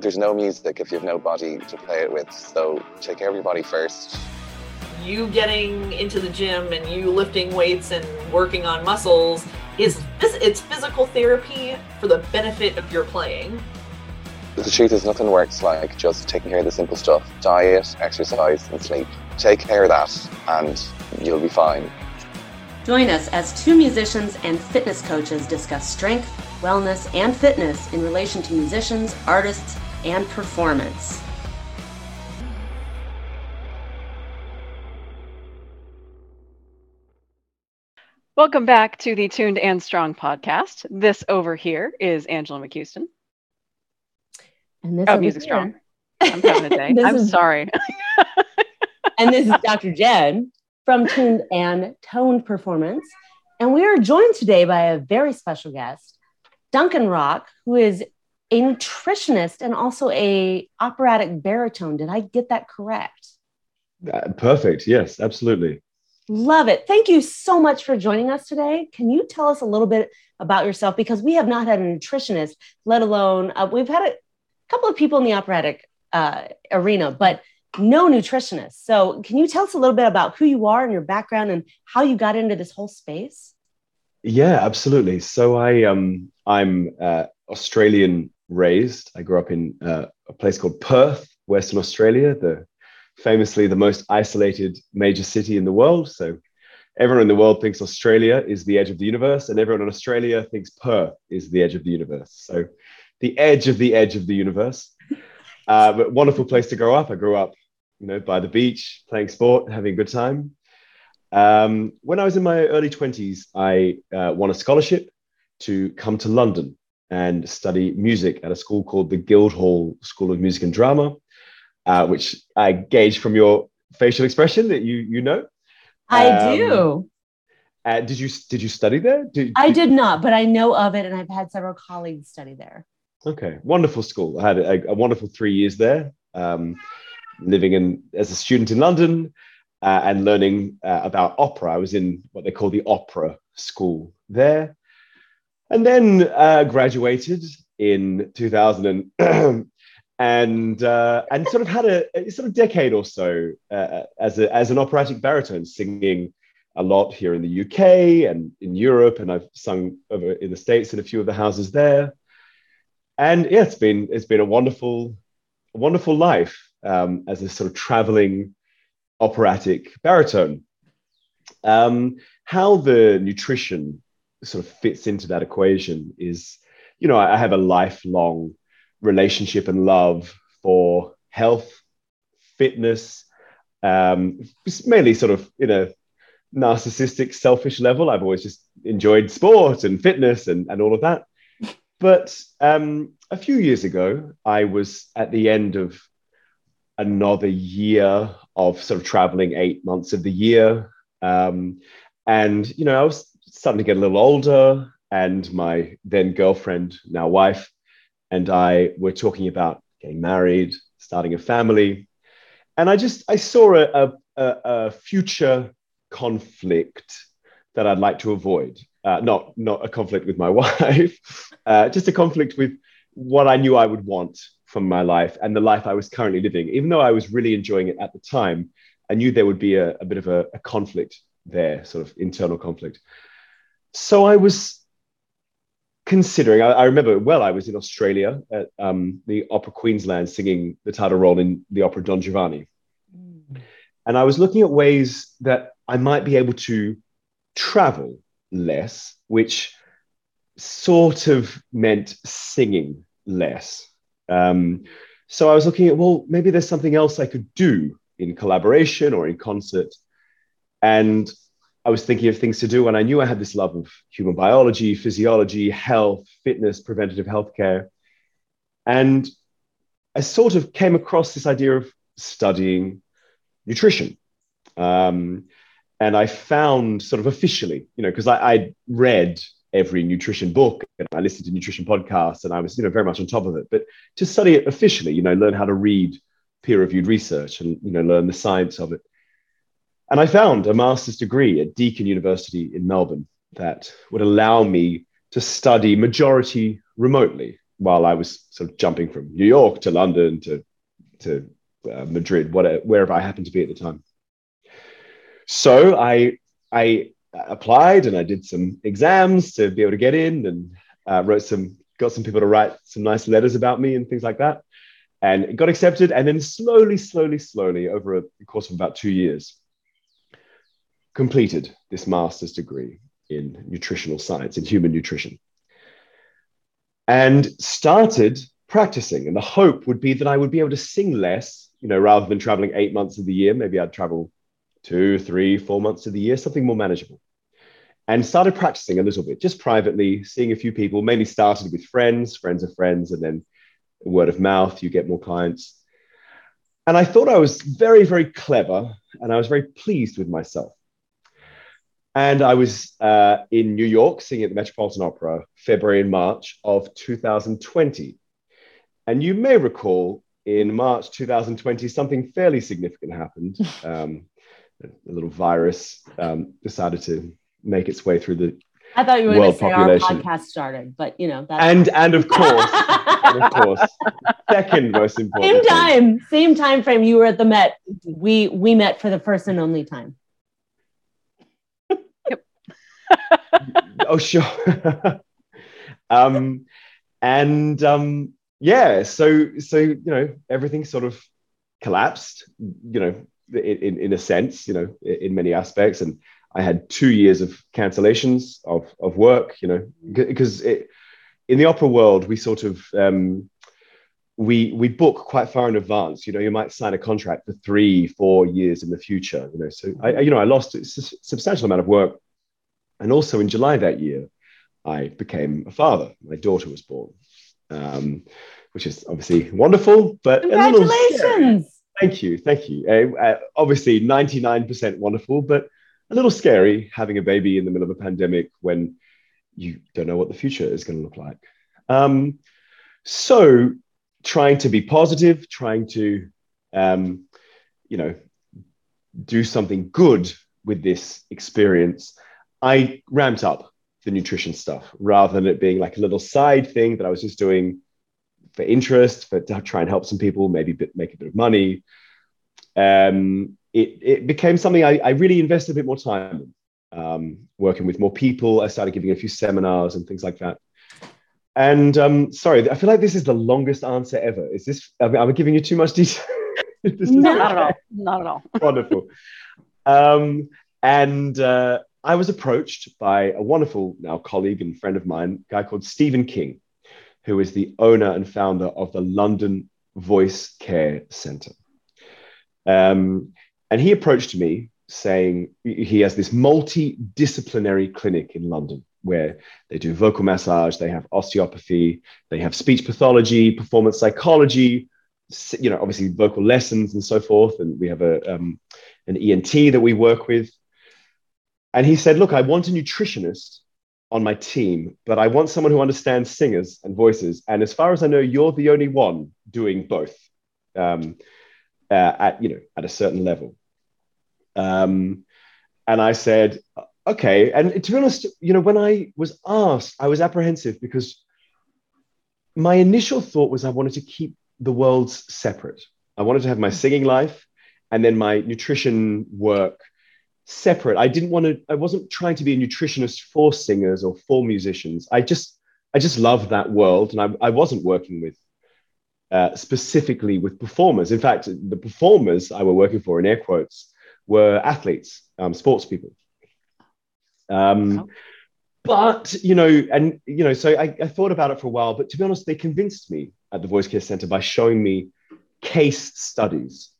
There's no music if you have no body to play it with, so take care of your body first. You getting into the gym and you lifting weights and working on muscles is it's physical therapy for the benefit of your playing. The truth is, nothing works like just taking care of the simple stuff diet, exercise, and sleep. Take care of that, and you'll be fine. Join us as two musicians and fitness coaches discuss strength, wellness, and fitness in relation to musicians, artists, and performance. Welcome back to the Tuned and Strong podcast. This over here is Angela McHouston. And this oh, Music here. Strong. I'm having a day. I'm is, sorry. and this is Dr. Jen from Tuned and Toned Performance. And we are joined today by a very special guest, Duncan Rock, who is a nutritionist and also a operatic baritone. Did I get that correct? Uh, perfect. Yes, absolutely. Love it. Thank you so much for joining us today. Can you tell us a little bit about yourself? Because we have not had a nutritionist, let alone uh, we've had a couple of people in the operatic uh, arena, but no nutritionist. So, can you tell us a little bit about who you are and your background and how you got into this whole space? Yeah, absolutely. So, I um, I'm uh, Australian raised. I grew up in uh, a place called Perth, Western Australia, the famously the most isolated major city in the world. So everyone in the world thinks Australia is the edge of the universe, and everyone in Australia thinks Perth is the edge of the universe. So the edge of the edge of the universe. Uh, but wonderful place to grow up. I grew up, you know, by the beach, playing sport, having a good time. Um, when I was in my early 20s, I uh, won a scholarship to come to London and study music at a school called the Guildhall School of Music and Drama, uh, which I gauge from your facial expression that you you know. I um, do. Uh, did you did you study there? Did, I did not, but I know of it, and I've had several colleagues study there. Okay, wonderful school. I had a, a wonderful three years there, um, living in as a student in London uh, and learning uh, about opera. I was in what they call the opera school there, and then uh, graduated in 2000 and, and, uh, and sort of had a, a, sort of decade or so uh, as, a, as an operatic baritone singing a lot here in the UK and in Europe, and I've sung over in the States in a few of the houses there. And yeah, it's been it's been a wonderful, wonderful life um, as a sort of traveling operatic baritone. Um, how the nutrition sort of fits into that equation is, you know, I have a lifelong relationship and love for health, fitness, um, mainly sort of in a narcissistic, selfish level. I've always just enjoyed sport and fitness and, and all of that. But um, a few years ago, I was at the end of another year of sort of traveling eight months of the year. Um, and, you know, I was starting to get a little older, and my then girlfriend, now wife, and I were talking about getting married, starting a family. And I just I saw a, a, a future conflict that I'd like to avoid. Uh, not not a conflict with my wife, uh, just a conflict with what I knew I would want from my life and the life I was currently living. Even though I was really enjoying it at the time, I knew there would be a, a bit of a, a conflict there, sort of internal conflict so I was considering, I, I, remember well, I was in Australia at um, the Opera Queensland singing the title role in the opera Don Giovanni. Mm. And I was looking at ways that I might be able to travel less, which sort of meant singing less. Um, so I was looking at, well, maybe there's something else I could do in collaboration or in concert. And I was thinking of things to do, and I knew I had this love of human biology, physiology, health, fitness, preventative healthcare. And I sort of came across this idea of studying nutrition. Um, and I found sort of officially, you know, because I, I read every nutrition book and I listened to nutrition podcasts and I was, you know, very much on top of it. But to study it officially, you know, learn how to read peer-reviewed research and, you know, learn the science of it and I found a master's degree at Deakin University in Melbourne that would allow me to study majority remotely while I was sort of jumping from New York to London to to uh, Madrid, whatever, wherever I happened to be at the time. So I I applied and I did some exams to be able to get in and uh, wrote some got some people to write some nice letters about me and things like that. And got accepted and then slowly slowly slowly over a course of about two years completed this master's degree in nutritional science in human nutrition and started practicing. And the hope would be that i would be able to sing less you know rather than traveling eight months of the year. Maybe i'd travel two three four months of the year something more manageable and started practicing a little bit just privately seeing a few people mainly started with friends friends of friends and then word of mouth, you get more clients. And I thought I was very, very clever and I was very pleased with myself. And I was uh, in New York singing at the Metropolitan Opera, February and March of 2020. And you may recall in March 2020, something fairly significant happened. Um, a little virus um, decided to make its way through the I thought you were going to say our podcast started, but you know that's and and of course, and of course, second most important. Same time, same time frame. You were at the Met. We we met for the first and only time. Yep. oh sure. um, and um, yeah, so so you know everything sort of collapsed. You know, in in a sense, you know, in many aspects, and I had two years of cancellations of, of work, you know, because in the opera world, we sort of, um, we, we book quite far in advance. You know, you might sign a contract for three, four years in the future, you know, so I, you know, I lost a substantial amount of work. And also in July that year, I became a father. My daughter was born, um, which is obviously wonderful, but congratulations. Thank you, thank you. Uh, uh, obviously, ninety nine percent wonderful, but a little scary having a baby in the middle of a pandemic when you don't know what the future is going to look like. Um, so, trying to be positive, trying to, um, you know, do something good with this experience, I ramped up the nutrition stuff rather than it being like a little side thing that I was just doing for interest, for to try and help some people, maybe bit, make a bit of money. Um, it, it became something I, I really invested a bit more time in, um, working with more people. I started giving a few seminars and things like that. And um, sorry, I feel like this is the longest answer ever. Is this? I'm I giving you too much detail? no, not at all. Not at all. Wonderful. Um, and uh, I was approached by a wonderful now colleague and friend of mine, a guy called Stephen King, who is the owner and founder of the London Voice Care Centre. Um, and he approached me saying he has this multidisciplinary clinic in London where they do vocal massage, they have osteopathy, they have speech pathology, performance psychology, you know, obviously vocal lessons and so forth. And we have a, um, an ENT that we work with. And he said, Look, I want a nutritionist on my team, but I want someone who understands singers and voices. And as far as I know, you're the only one doing both. Um, uh, at you know at a certain level. Um, and I said, okay. And to be honest, you know, when I was asked, I was apprehensive because my initial thought was I wanted to keep the worlds separate. I wanted to have my singing life and then my nutrition work separate. I didn't want to, I wasn't trying to be a nutritionist for singers or for musicians. I just, I just loved that world. And I, I wasn't working with uh, specifically with performers. In fact, the performers I were working for, in air quotes, were athletes, um, sports people. Um, oh. But you know, and you know, so I, I thought about it for a while. But to be honest, they convinced me at the Voice Care Center by showing me case studies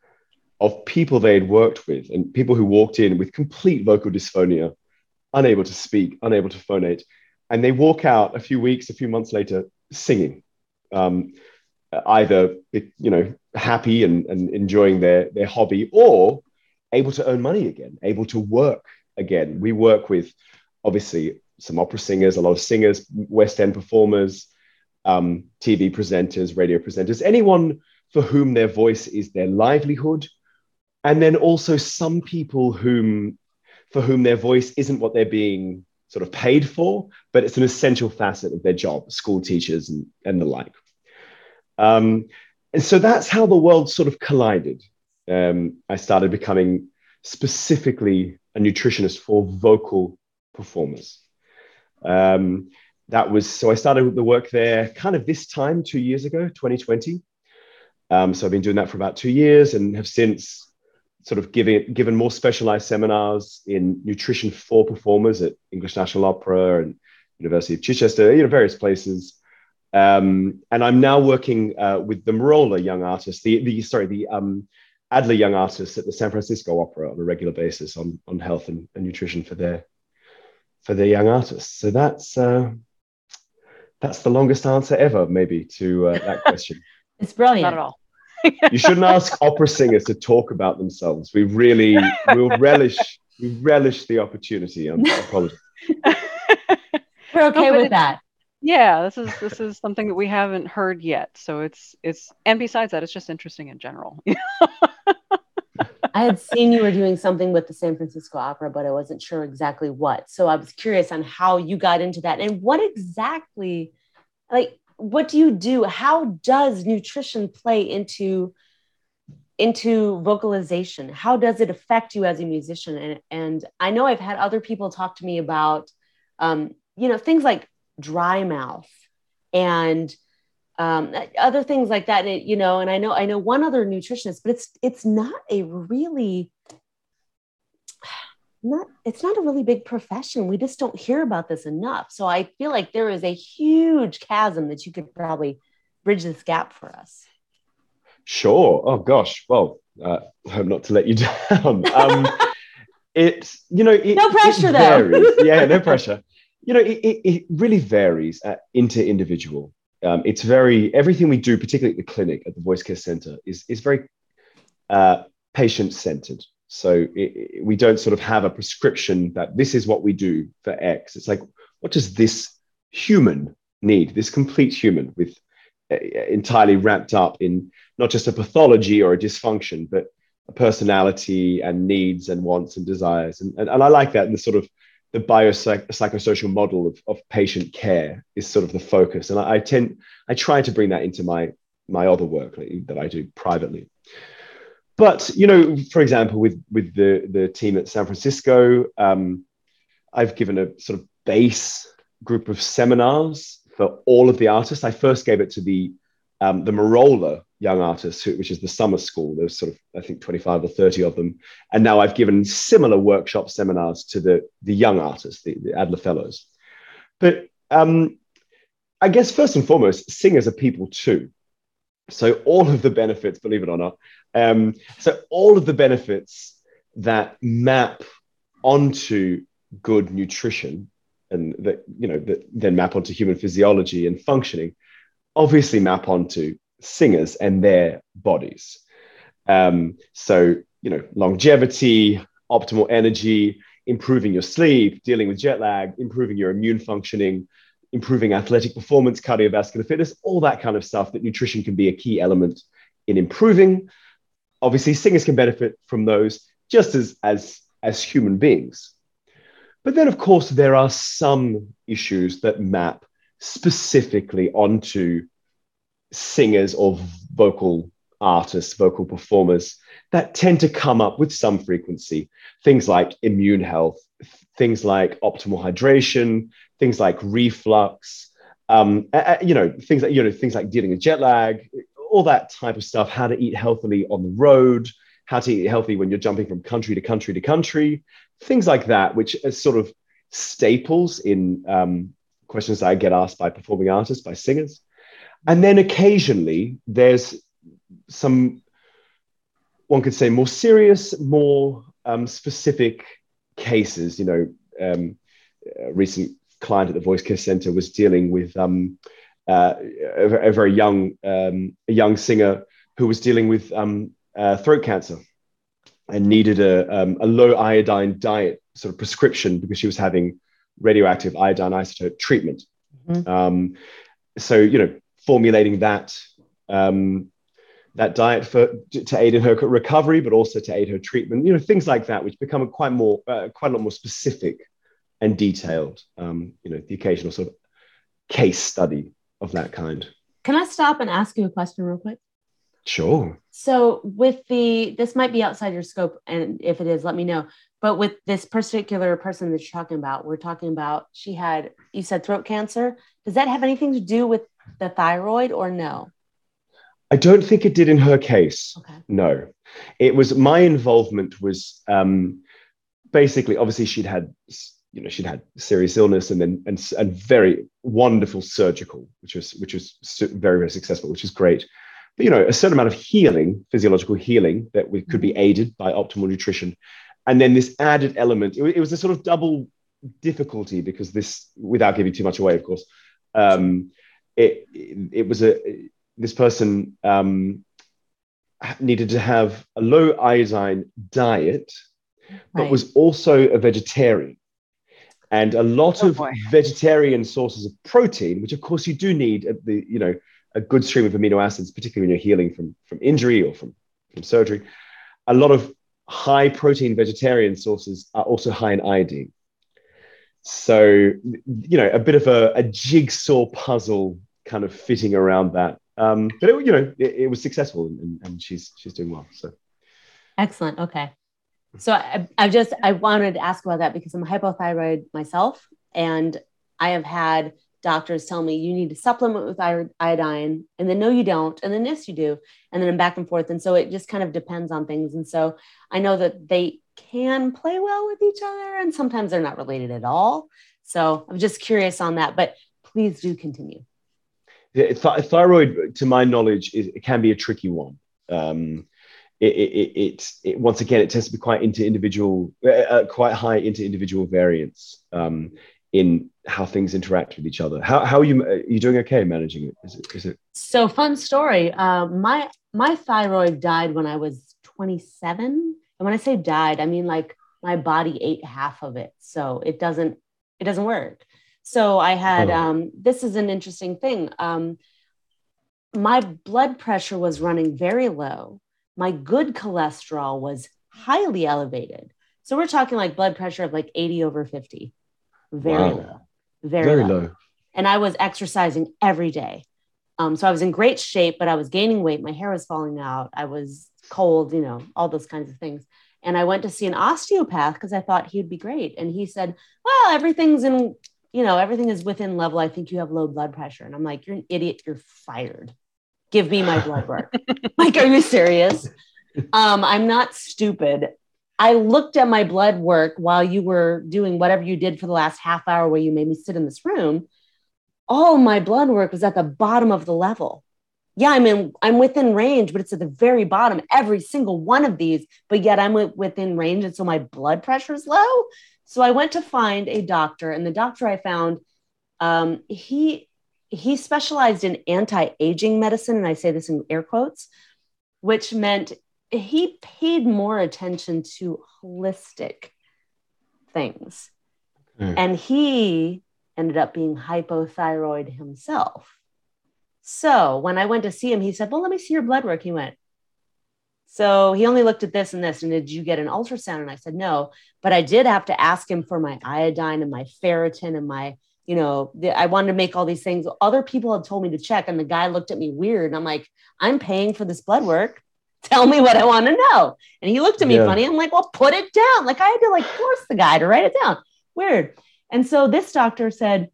of people they had worked with and people who walked in with complete vocal dysphonia, unable to speak, unable to phonate, and they walk out a few weeks, a few months later, singing. Um, either you know happy and, and enjoying their their hobby or able to earn money again able to work again we work with obviously some opera singers a lot of singers west end performers um, tv presenters radio presenters anyone for whom their voice is their livelihood and then also some people whom for whom their voice isn't what they're being sort of paid for, but it's an essential facet of their job, school teachers and, and the like. Um, and so that's how the world sort of collided. Um, I started becoming specifically a nutritionist for vocal performers. Um, that was so I started the work there kind of this time, two years ago, 2020. Um, so I've been doing that for about two years and have since sort of giving given more specialized seminars in nutrition for performers at English National Opera and University of Chichester, you know, various places. Um, and I'm now working uh, with the Merola young artists, the, the sorry, the um, Adler young artists at the San Francisco Opera on a regular basis on, on health and, and nutrition for their for their young artists. So that's uh, that's the longest answer ever, maybe, to uh, that question. it's brilliant. Not at all. you shouldn't ask opera singers to talk about themselves. We really will relish we relish the opportunity. I'm, I apologize. We're okay No, with that. Yeah, this is this is something that we haven't heard yet. So it's it's and besides that, it's just interesting in general. I had seen you were doing something with the San Francisco Opera, but I wasn't sure exactly what. So I was curious on how you got into that and what exactly, like, what do you do? How does nutrition play into into vocalization? How does it affect you as a musician? And, and I know I've had other people talk to me about, um, you know, things like dry mouth and um, other things like that. It, you know, and I know I know one other nutritionist, but it's it's not a really not it's not a really big profession. We just don't hear about this enough. So I feel like there is a huge chasm that you could probably bridge this gap for us. Sure. Oh gosh. Well, uh, I hope not to let you down. Um, it's you know it, No pressure, though. yeah, no pressure. You know, it, it, it really varies at inter individual. Um, it's very everything we do, particularly at the clinic at the Voice Care Center, is is very uh, patient centered. So it, it- we don't sort of have a prescription that this is what we do for X. It's like what does this human need? This complete human with uh, entirely wrapped up in not just a pathology or a dysfunction, but a personality and needs and wants and desires. And, and, and I like that. The sort of the biopsychosocial model of, of patient care is sort of the focus. And I, I tend, I try to bring that into my, my other work that I do privately. But, you know, for example, with, with the, the team at San Francisco, um, I've given a sort of base group of seminars for all of the artists. I first gave it to the um, the Merola young artists, which is the summer school. There's sort of I think 25 or 30 of them, and now I've given similar workshop seminars to the the young artists, the, the Adler Fellows. But um, I guess first and foremost, singers are people too. So all of the benefits, believe it or not, um, so all of the benefits that map onto good nutrition and that you know that then map onto human physiology and functioning obviously map onto singers and their bodies. Um, so you know longevity optimal energy improving your sleep dealing with jet lag improving your immune functioning improving athletic performance cardiovascular fitness all that kind of stuff that nutrition can be a key element in improving obviously singers can benefit from those just as as as human beings but then, of course, there are some issues that map specifically onto singers or vocal artists, vocal performers that tend to come up with some frequency. Things like immune health, things like optimal hydration, things like reflux, um, uh, you know, things like you know, things like dealing with jet lag, all that type of stuff. How to eat healthily on the road, how to eat healthy when you're jumping from country to country to country, things like that, which are sort of staples in um, questions that I get asked by performing artists, by singers. And then occasionally there's some, one could say, more serious, more um, specific cases. You know, um, a recent client at the Voice Care Center was dealing with um, uh, a, a very young, um, a young singer who was dealing with um, uh, throat cancer and needed a, um, a low iodine diet sort of prescription because she was having radioactive iodine isotope treatment. Mhm. Um, so, you know, formulating that um, that diet for to aid in her recovery, but also to aid her treatment. You know, things like that, which become quite more uh, quite a lot more specific and detailed. Um, you know, the occasional sort of case study of that kind. Can I stop and ask you a question real quick? Sure. So with the this might be outside your scope, and if it is, let me know. But with this particular person that you're talking about, we're talking about she had you said throat cancer. Does that have anything to do with the thyroid or no? I don't think it did in her case. Okay. No, it was my involvement was um, basically obviously she'd had you know she'd had serious illness and then and, and very wonderful surgical, which was which was very very successful, which is great. But you know a certain amount of healing, physiological healing that we could be mm-hmm. aided by optimal nutrition, and then this added element. It, it was a sort of double difficulty because this, without giving too much away, of course, um, it, it, it was a this person um, needed to have a low iodine diet, but right. was also a vegetarian. And a lot oh, of boy. vegetarian sources of protein, which of course you do need at the, you know, a good stream of amino acids, particularly when you're healing from, from injury or from, from surgery. A lot of high protein vegetarian sources are also high in iodine. So, you know, a bit of a, a jigsaw puzzle kind of fitting around that um, but it, you know, it, it was successful, and, and, she's she's doing well. So excellent. Okay, so I, I just I wanted to ask about that because I'm hypothyroid myself, and I have had doctors tell me you need to supplement with iodine, and then no, you don't, and then yes, you do, and then I'm back and forth, and so it just kind of depends on things. And so I know that they can play well with each other, and sometimes they're not related at all. So I'm just curious on that, but please do continue. Th- thyroid, to my knowledge, is, it can be a tricky one. Um, it, it, it, it, once again, it tends to be quite into individual, uh, uh, quite high into individual variance um, in how things interact with each other. How, how are you? Are you doing okay managing it? Is it? Is it? So fun story. Uh, my my thyroid died when I was 27, and when I say died, I mean like my body ate half of it, so it doesn't it doesn't work. So I had, oh. um, this is an interesting thing. Um, my blood pressure was running very low. My good cholesterol was highly elevated. So we're talking like blood pressure of like 80 over 50. Very wow. low. Very, very low. low. And I was exercising every day. Um, so I was in great shape, but I was gaining weight. My hair was falling out. I was cold, you know, all those kinds of things. And I went to see an osteopath because I thought he'd be great. And he said, Well, everything's in you know, everything is within level. I think you have low blood pressure. And I'm like, you're an idiot. You're fired. Give me my blood work. like, are you serious? Um, I'm not stupid. I looked at my blood work while you were doing whatever you did for the last half hour where you made me sit in this room. All my blood work was at the bottom of the level. Yeah, I'm in, I'm within range, but it's at the very bottom, every single one of these, but yet I'm within range. And so my blood pressure is low. So I went to find a doctor, and the doctor I found, um, he he specialized in anti-aging medicine, and I say this in air quotes, which meant he paid more attention to holistic things. Mm. And he ended up being hypothyroid himself. So when I went to see him, he said, Well, let me see your blood work. He went, so he only looked at this and this. And did you get an ultrasound? And I said, no. But I did have to ask him for my iodine and my ferritin and my, you know, I wanted to make all these things. Other people had told me to check. And the guy looked at me weird. And I'm like, I'm paying for this blood work. Tell me what I want to know. And he looked at me yeah. funny. I'm like, well, put it down. Like I had to like force the guy to write it down. Weird. And so this doctor said,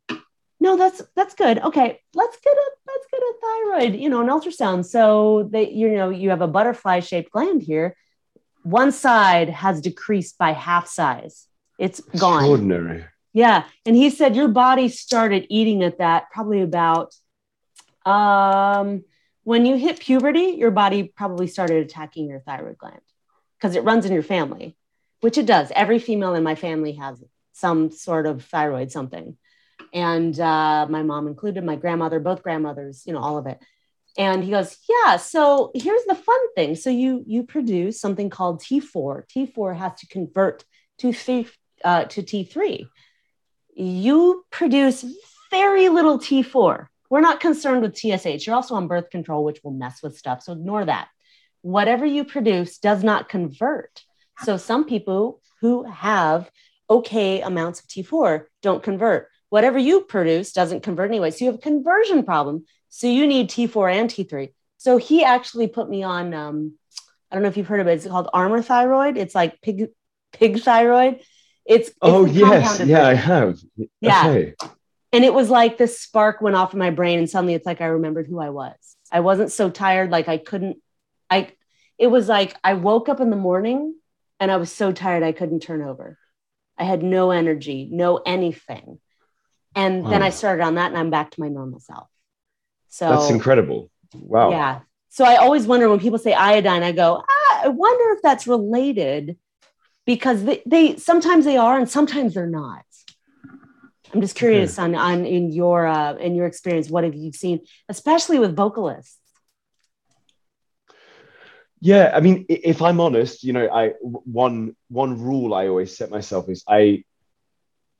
no, that's that's good. Okay, let's get a let's get a thyroid, you know, an ultrasound. So that you know you have a butterfly shaped gland here. One side has decreased by half size. It's gone. Extraordinary. Yeah, and he said your body started eating at that probably about um when you hit puberty, your body probably started attacking your thyroid gland because it runs in your family, which it does. Every female in my family has some sort of thyroid something and uh, my mom included, my grandmother, both grandmothers, you know, all of it. And he goes, yeah. So here's the fun thing. So you you produce something called T4. T4 has to convert to uh, to T3. You produce very little T4. We're not concerned with TSH. You're also on birth control, which will mess with stuff. So ignore that. Whatever you produce does not convert. So some people who have okay amounts of T4 don't convert. Whatever you produce doesn't convert anyway. So you have a conversion problem. So you need T4 and T3. So he actually put me on, um, I don't know if you've heard of it. It's called Armour thyroid. It's like pig, pig thyroid. It's, it's oh, yes. Yeah, I have. Yeah. Okay. And it was like this spark went off in my brain, and suddenly it's like I remembered who I was. I wasn't so tired, like I couldn't, I, it was like I woke up in the morning and I was so tired I couldn't turn over. I had no energy, no anything. And wow. then I started on that and I'm back to my normal self. So that's incredible. Wow. Yeah. So I always wonder when people say iodine, I go, ah, I wonder if that's related because they, they sometimes they are and sometimes they're not. I'm just curious okay. on, on in your uh, in your experience, what have you seen, especially with vocalists? Yeah, I mean, if I'm honest, you know, I one one rule I always set myself is I,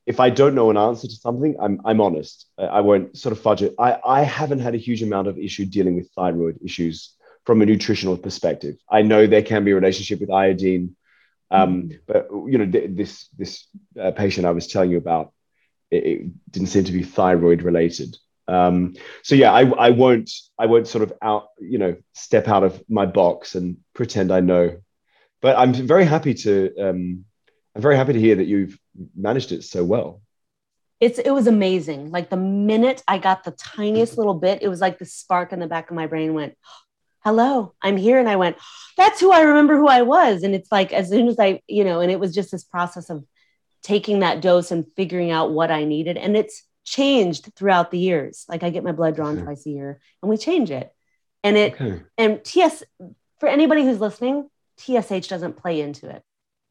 if I don't know an answer to something, I'm I'm honest. I won't sort of fudge it. I I haven't had a huge amount of issue dealing with thyroid issues from a nutritional perspective. I know there can be a relationship with iodine, um, mm. but you know, th- this this uh, patient I was telling you about, it, it didn't seem to be thyroid related. Um, so yeah, I, I won't I won't sort of out you know step out of my box and pretend I know, but I'm very happy to um, I'm very happy to hear that you've managed it so well. It's it was amazing. Like the minute I got the tiniest little bit, it was like the spark in the back of my brain went, "Hello, I'm here," and I went, "That's who I remember who I was." And it's like as soon as I you know, and it was just this process of taking that dose and figuring out what I needed, and it's changed throughout the years. Like I get my blood drawn okay. twice a year and we change it. And it okay. and TS for anybody who's listening, TSH doesn't play into it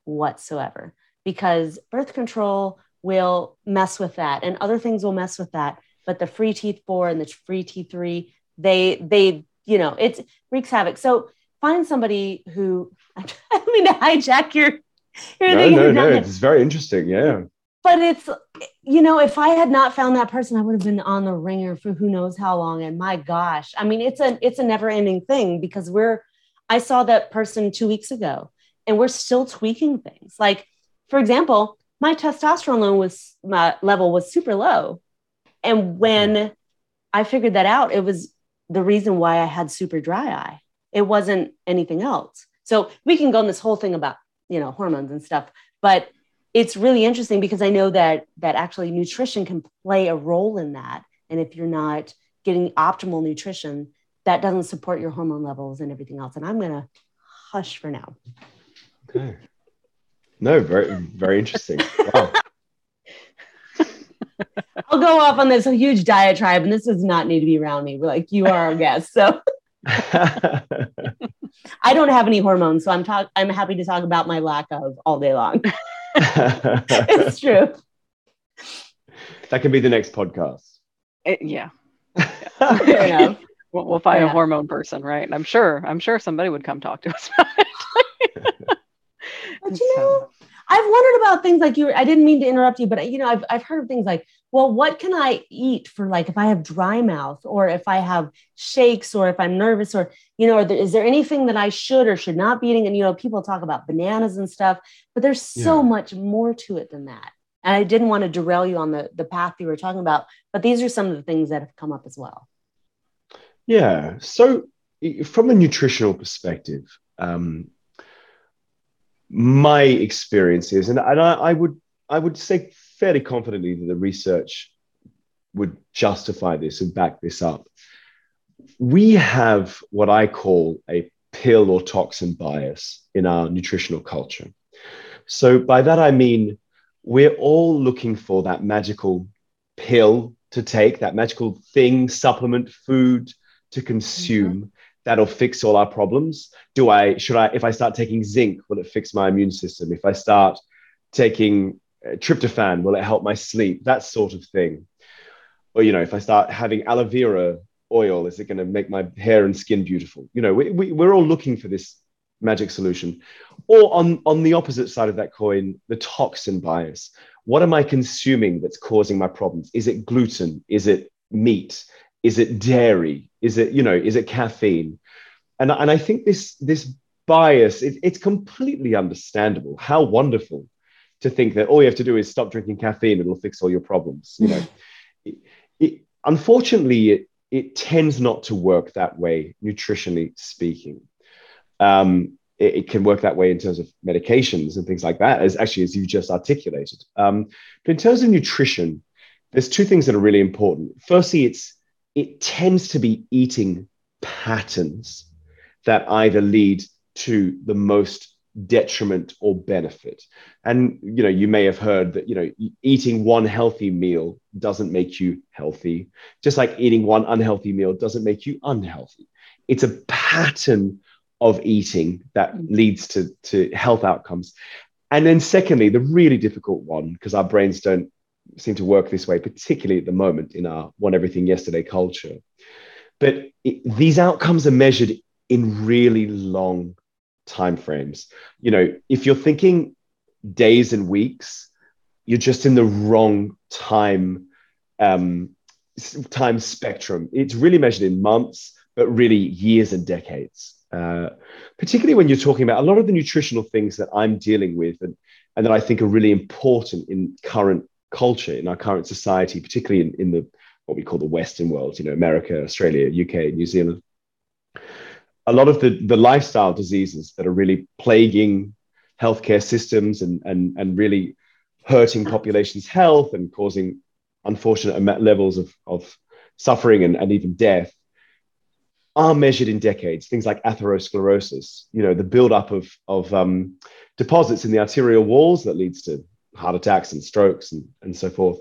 whatsoever because birth control will mess with that and other things will mess with that. But the free T4 and the free T3, they they you know it wreaks havoc. So find somebody who I mean to hijack your your no, no, no. It's very interesting. Yeah but it's you know if i had not found that person i would have been on the wringer for who knows how long and my gosh i mean it's a it's a never ending thing because we're i saw that person two weeks ago and we're still tweaking things like for example my testosterone level was my level was super low and when mm-hmm. i figured that out it was the reason why i had super dry eye it wasn't anything else so we can go on this whole thing about you know hormones and stuff but it's really interesting because I know that that actually nutrition can play a role in that. And if you're not getting optimal nutrition, that doesn't support your hormone levels and everything else. And I'm gonna hush for now. Okay. No, very very interesting. Wow. I'll go off on this huge diatribe, and this does not need to be around me. We're like, you are our guest, so. I don't have any hormones, so I'm talk. I'm happy to talk about my lack of all day long. it's true. That can be the next podcast. It, yeah. yeah. We'll, we'll, find yeah. a hormone person, right? And I'm sure, I'm sure somebody would come talk to us about it. but you know, I've wondered about things like you. I didn't mean to interrupt you, but you know, I've I've heard of things like, well, what can I eat for like if I have dry mouth or if I have shakes or if I'm nervous or you know, there, is there anything that I should or should not be eating? And you know, people talk about bananas and stuff, but there's so yeah. much more to it than that. And I didn't want to derail you on the the path you were talking about, but these are some of the things that have come up as well. Yeah. So from a nutritional perspective, um, my experiences, and, and I, I would I would say fairly confidently that the research would justify this and back this up. We have what I call a pill or toxin bias in our nutritional culture. So, by that I mean we're all looking for that magical pill to take, that magical thing, supplement, food to consume mm-hmm that'll fix all our problems? Do I, should I, if I start taking zinc, will it fix my immune system? If I start taking uh, tryptophan, will it help my sleep? That sort of thing. Or, you know, if I start having aloe vera oil, is it going to make my hair and skin beautiful? You know, we, we, we're all looking for this magic solution. Or on, on the opposite side of that coin, the toxin bias. What am I consuming that's causing my problems? Is it gluten? Is it meat? Is it dairy? Is it, you know, is it caffeine? And, and I think this, this bias, it, it's completely understandable. How wonderful to think that all you have to do is stop drinking caffeine, it'll fix all your problems. You know, it, it, unfortunately, it, it tends not to work that way, nutritionally speaking. Um, it, it, can work that way in terms of medications and things like that, as actually as you just articulated. Um, but in terms of nutrition, there's two things that are really important. Firstly, it's it tends to be eating patterns that either lead to the most detriment or benefit. And you know you may have heard that you know eating one healthy meal doesn't make you healthy. Just like eating one unhealthy meal doesn't make you unhealthy. It's a pattern of eating that leads to to health outcomes. And then secondly the really difficult one because our brains don't seem to work this way particularly at the moment in our one everything yesterday culture but it, these outcomes are measured in really long time frames. You know, if you're thinking days and weeks, you're just in the wrong time um, time spectrum. It's really measured in months, but really years and decades. Uh, particularly when you're talking about a lot of the nutritional things that I'm dealing with and, and that I think are really important in current culture, in our current society, particularly in, in the what we call the Western world, you know, America, Australia, UK, New Zealand a lot of the, the lifestyle diseases that are really plaguing healthcare systems and, and, and really hurting populations' health and causing unfortunate levels of, of suffering and, and even death are measured in decades. Things like atherosclerosis, you know, the buildup of, of um, deposits in the arterial walls that leads to heart attacks and strokes and, and so forth.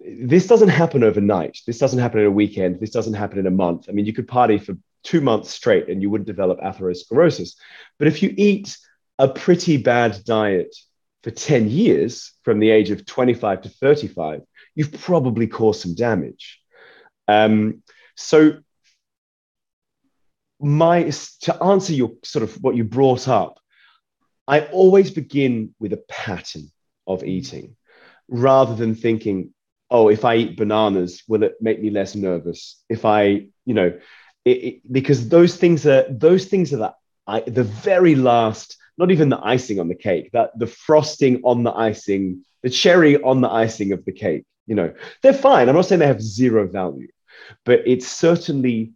This doesn't happen overnight. This doesn't happen in a weekend. This doesn't happen in a month. I mean, you could party for two months straight and you wouldn't develop atherosclerosis. But if you eat a pretty bad diet for 10 years from the age of 25 to 35, you've probably caused some damage. Um, so, my to answer your sort of what you brought up, I always begin with a pattern of eating rather than thinking, oh, if I eat bananas, will it make me less nervous? If I, you know, it, it, because those things are those things are the I, the very last, not even the icing on the cake, that the frosting on the icing, the cherry on the icing of the cake. You know, they're fine. I'm not saying they have zero value, but it's certainly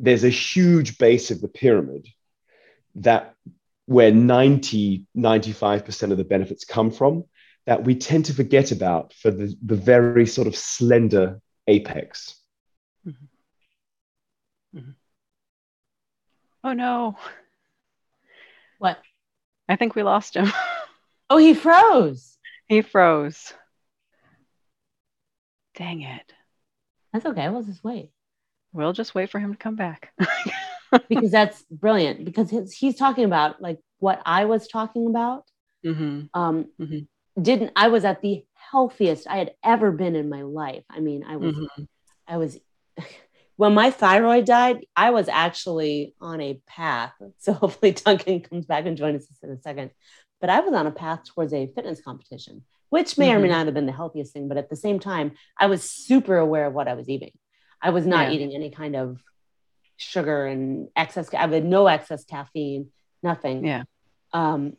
there's a huge base of the pyramid that where 90 95% of the benefits come from that we tend to forget about for the, the very sort of slender apex mm-hmm. Mm-hmm. Oh no. What? I think we lost him. oh, he froze. He froze. Dang it. That's okay. We'll just wait. We'll just wait for him to come back. because that's brilliant. Because he's talking about like what I was talking about. Mm-hmm. Um, mm-hmm. Didn't I was at the healthiest I had ever been in my life. I mean, I was, mm-hmm. I was when my thyroid died, I was actually on a path. So hopefully Duncan comes back and joins us in a second. But I was on a path towards a fitness competition, which may mm-hmm. or may mm-hmm. not have been the healthiest thing. But at the same time, I was super aware of what I was eating. I was not yeah. eating any kind of sugar and excess. I had no excess caffeine, nothing. Yeah. Um,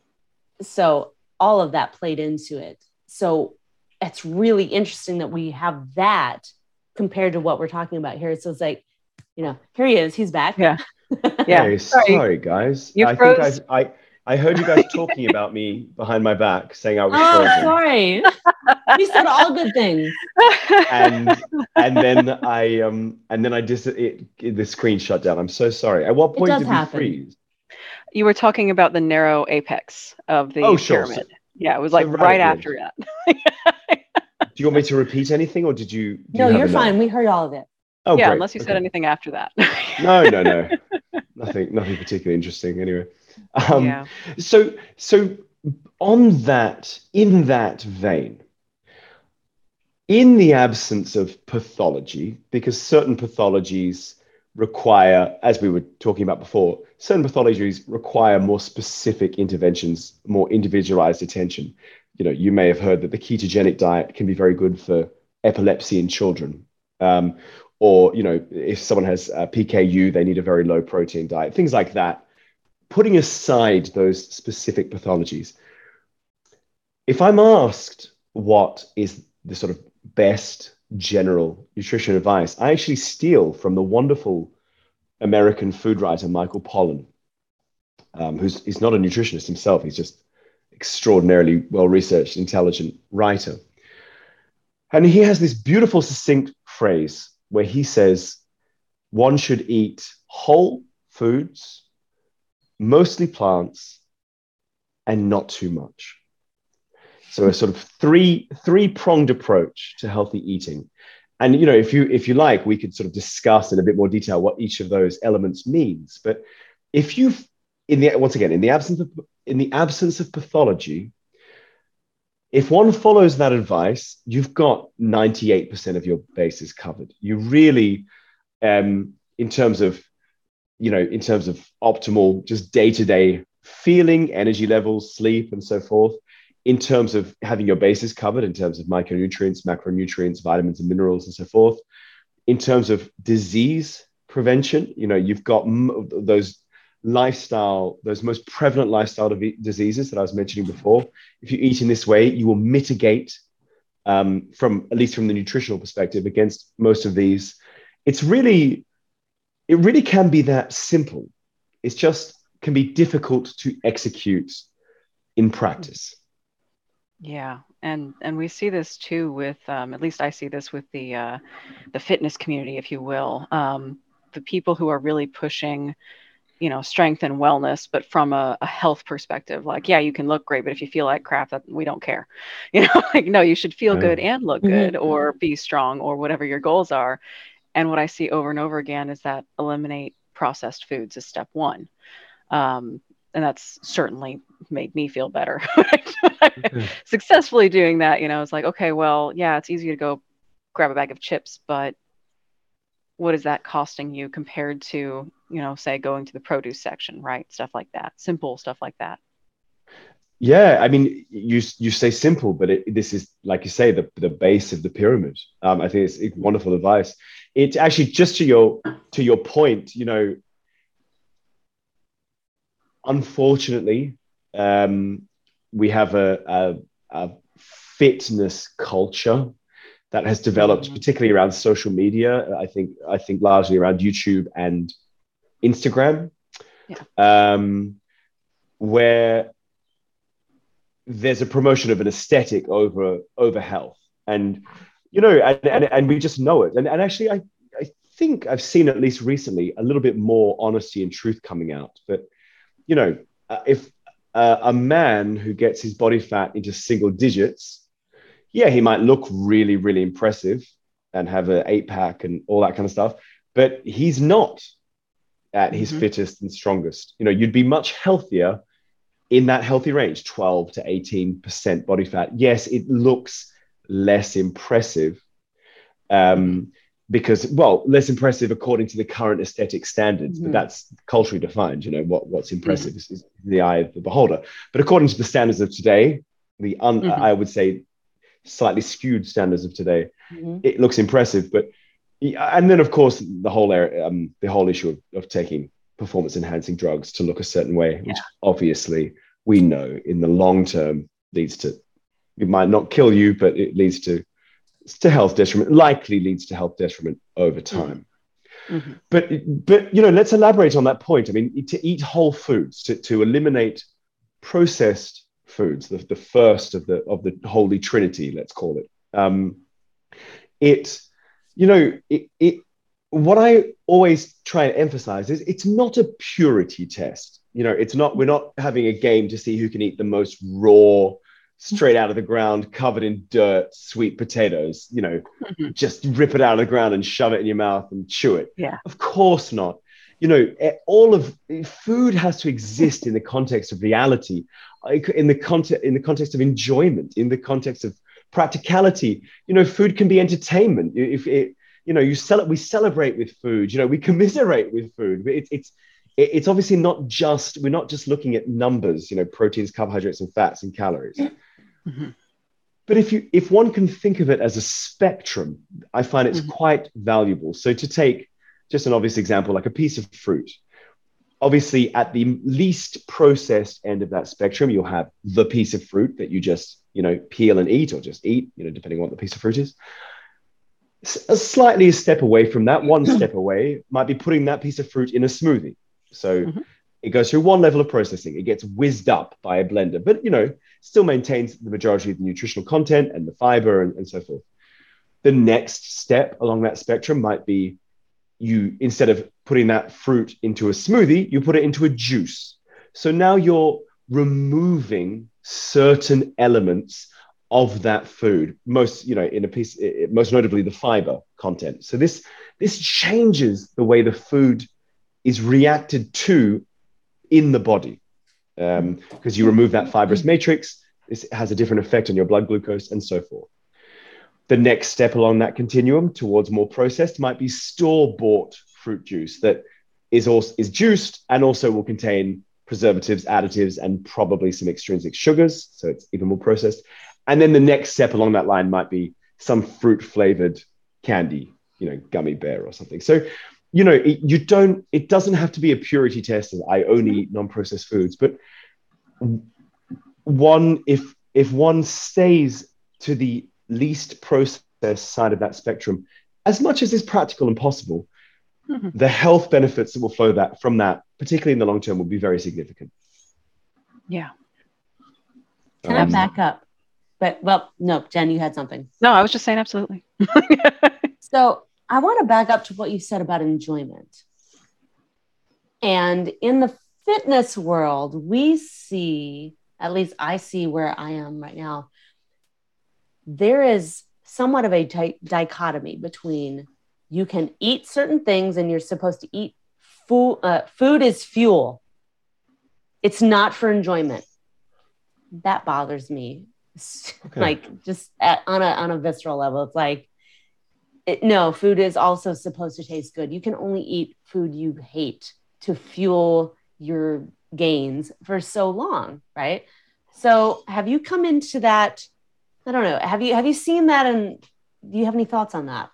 so all of that played into it. So it's really interesting that we have that compared to what we're talking about here. So it's like, you know, here he is. He's back. Yeah. Yeah. Hey, sorry. sorry, guys. You I froze. think I, I I heard you guys talking about me behind my back, saying I was oh, frozen. sorry. you said all good things. And and then I um and then I just it, it, the screen shut down. I'm so sorry. At what point did happen. we freeze? You were talking about the narrow apex of the oh, pyramid. Sure. Yeah, it was like so right, right after that. Do you want me to repeat anything, or did you? no, you are fine. We heard all of it. Oh, yeah, great. unless you okay. said anything after that. no, no, no, nothing, nothing particularly interesting. Anyway, um, yeah. So, so on that, in that vein, in the absence of pathology, because certain pathologies require, as we were talking about before, certain pathologies require more specific interventions, more individualized attention you know, you may have heard that the ketogenic diet can be very good for epilepsy in children. Um, or, you know, if someone has PKU, they need a very low protein diet, things like that. Putting aside those specific pathologies, if I'm asked what is the sort of best general nutrition advice, I actually steal from the wonderful American food writer Michael Pollan, um, who's he's not a nutritionist himself. He's just extraordinarily well researched, intelligent writer. And he has this beautiful, succinct phrase where he says, one should eat whole foods, mostly plants, and not too much. So a sort of three three pronged approach to healthy eating. And you know, if you if you like, we could sort of discuss in a bit more detail what each of those elements means. But if you in the once again in the absence of in the absence of pathology, if one follows that advice, you've got 98% of your bases covered. You really, um, in terms of, you know, in terms of optimal, just day to day feeling, energy levels, sleep, and so forth, in terms of having your bases covered, in terms of micronutrients, macronutrients, vitamins, and minerals, and so forth, in terms of disease prevention, you know, you've got m- those lifestyle, those most prevalent lifestyle diseases that I was mentioning before, if you eat in this way, you will mitigate um, from at least from the nutritional perspective against most of these. It's really, it really can be that simple. It's just can be difficult to execute in practice. Yeah, and and we see this too with um, at least I see this with the uh, the fitness community, if you will. Um, the people who are really pushing you know strength and wellness but from a, a, health perspective like yeah you can look great but if you feel like crap that we don't care you know like no you should feel yeah. good and look mm-hmm. good or be strong or whatever your goals are and what i see over and over again is that eliminate processed foods is step one um, and that's certainly made me feel better. Successfully doing that you know it's like okay well yeah it's easy to go grab a bag of chips but what is that costing you compared to you know say going to the produce section right? Stuff like that. Simple stuff like that. Yeah i mean you you say simple but it, this is like you say the, the base of the pyramid. Um, i think it's, it's wonderful advice. It's actually just to your to your point you know unfortunately um, we have a, a, a fitness culture that has developed, mm-hmm. particularly around social media. I think I think largely around YouTube and Instagram, yeah. um, where there's a promotion of an aesthetic over over health, and you know, and, and, and we just know it. And, and actually, I I think I've seen at least recently a little bit more honesty and truth coming out. But you know, uh, if uh, a man who gets his body fat into single digits yeah, he might look really, really impressive and have an eight pack and all that kind of stuff, but he's not at his mm-hmm. fittest and strongest. You know, you'd be much healthier in that healthy range, 12 to 18% body fat. Yes, it looks less impressive. Um, because well less impressive according to the current aesthetic standards mm-hmm. but that's culturally defined you know what what's impressive mm-hmm. is, is, the eye of the beholder but according to the standards of today the un, mm-hmm. i would say slightly skewed standards of today, mm-hmm. it looks impressive. But and then of course the whole area, um, the whole issue of, of taking performance enhancing drugs to look a certain way, which obviously we know in the long term leads to it might not kill you, but it leads to to health detriment, likely leads to health detriment over mm-hmm. time. Mm-hmm. But but you know, let's elaborate on that point. I mean, to eat whole foods, to, to eliminate processed foods, the, the first of the of the holy trinity, let's call it. Um, it, you know, it, it what I always try and emphasize is it's not a purity test. You know, it's not we're not having a game to see who can eat the most raw, straight out of the ground, covered in dirt, sweet potatoes. You know, mm-hmm. just rip it out of the ground and shove it in your mouth and chew it. Yeah, of course not you know all of food has to exist in the context of reality in the context in the context of enjoyment in the context of practicality you know food can be entertainment if it you know you sell it we celebrate with food you know we commiserate with food it, it's it's obviously not just we're not just looking at numbers you know proteins carbohydrates and fats and calories mm-hmm. but if you if one can think of it as a spectrum i find it's mm-hmm. quite valuable so to take just an obvious example like a piece of fruit obviously at the least processed end of that spectrum you'll have the piece of fruit that you just you know, peel and eat or just eat, you know, depending on what the piece of fruit is. A slightly a step away from that, one step away might be putting that piece of fruit in a smoothie. So mm-hmm. It goes through one level of processing. It gets whizzed up by a blender, but you know, still maintains the majority of the nutritional content and the fiber and, and so forth. The next step along that spectrum might be you instead of putting that fruit into a smoothie, you put it into a juice. So now you're removing certain elements of that food most you know in a piece most notably the fiber content so this this changes the way the food is reacted to in the body because um, you remove that fibrous matrix this has a different effect on your blood glucose and so forth the next step along that continuum towards more processed might be store bought fruit juice that is also is juiced and also will contain preservatives, additives, and probably some extrinsic sugars. So it's even more processed. And then the next step along that line might be some fruit flavored candy, you know, gummy bear or something. So, you know, it, you don't, it doesn't have to be a purity test of I only eat non processed foods, but one, if, if one stays to the least processed side of that spectrum, as much as is practical and possible, mm-hmm. the health benefits that will flow that from that, particularly in the long term, will be very significant. Yeah. Can um, I back up? But well, no, Jen, you had something. No, I was just saying absolutely. so I want to back up to what you said about enjoyment. And in the fitness world, we see, at least I see where I am right now, there is somewhat of a di- dichotomy between you can eat certain things and you're supposed to eat food uh, food is fuel it's not for enjoyment that bothers me okay. like just at, on a on a visceral level it's like it, no food is also supposed to taste good you can only eat food you hate to fuel your gains for so long right so have you come into that i don't know have you have you seen that and do you have any thoughts on that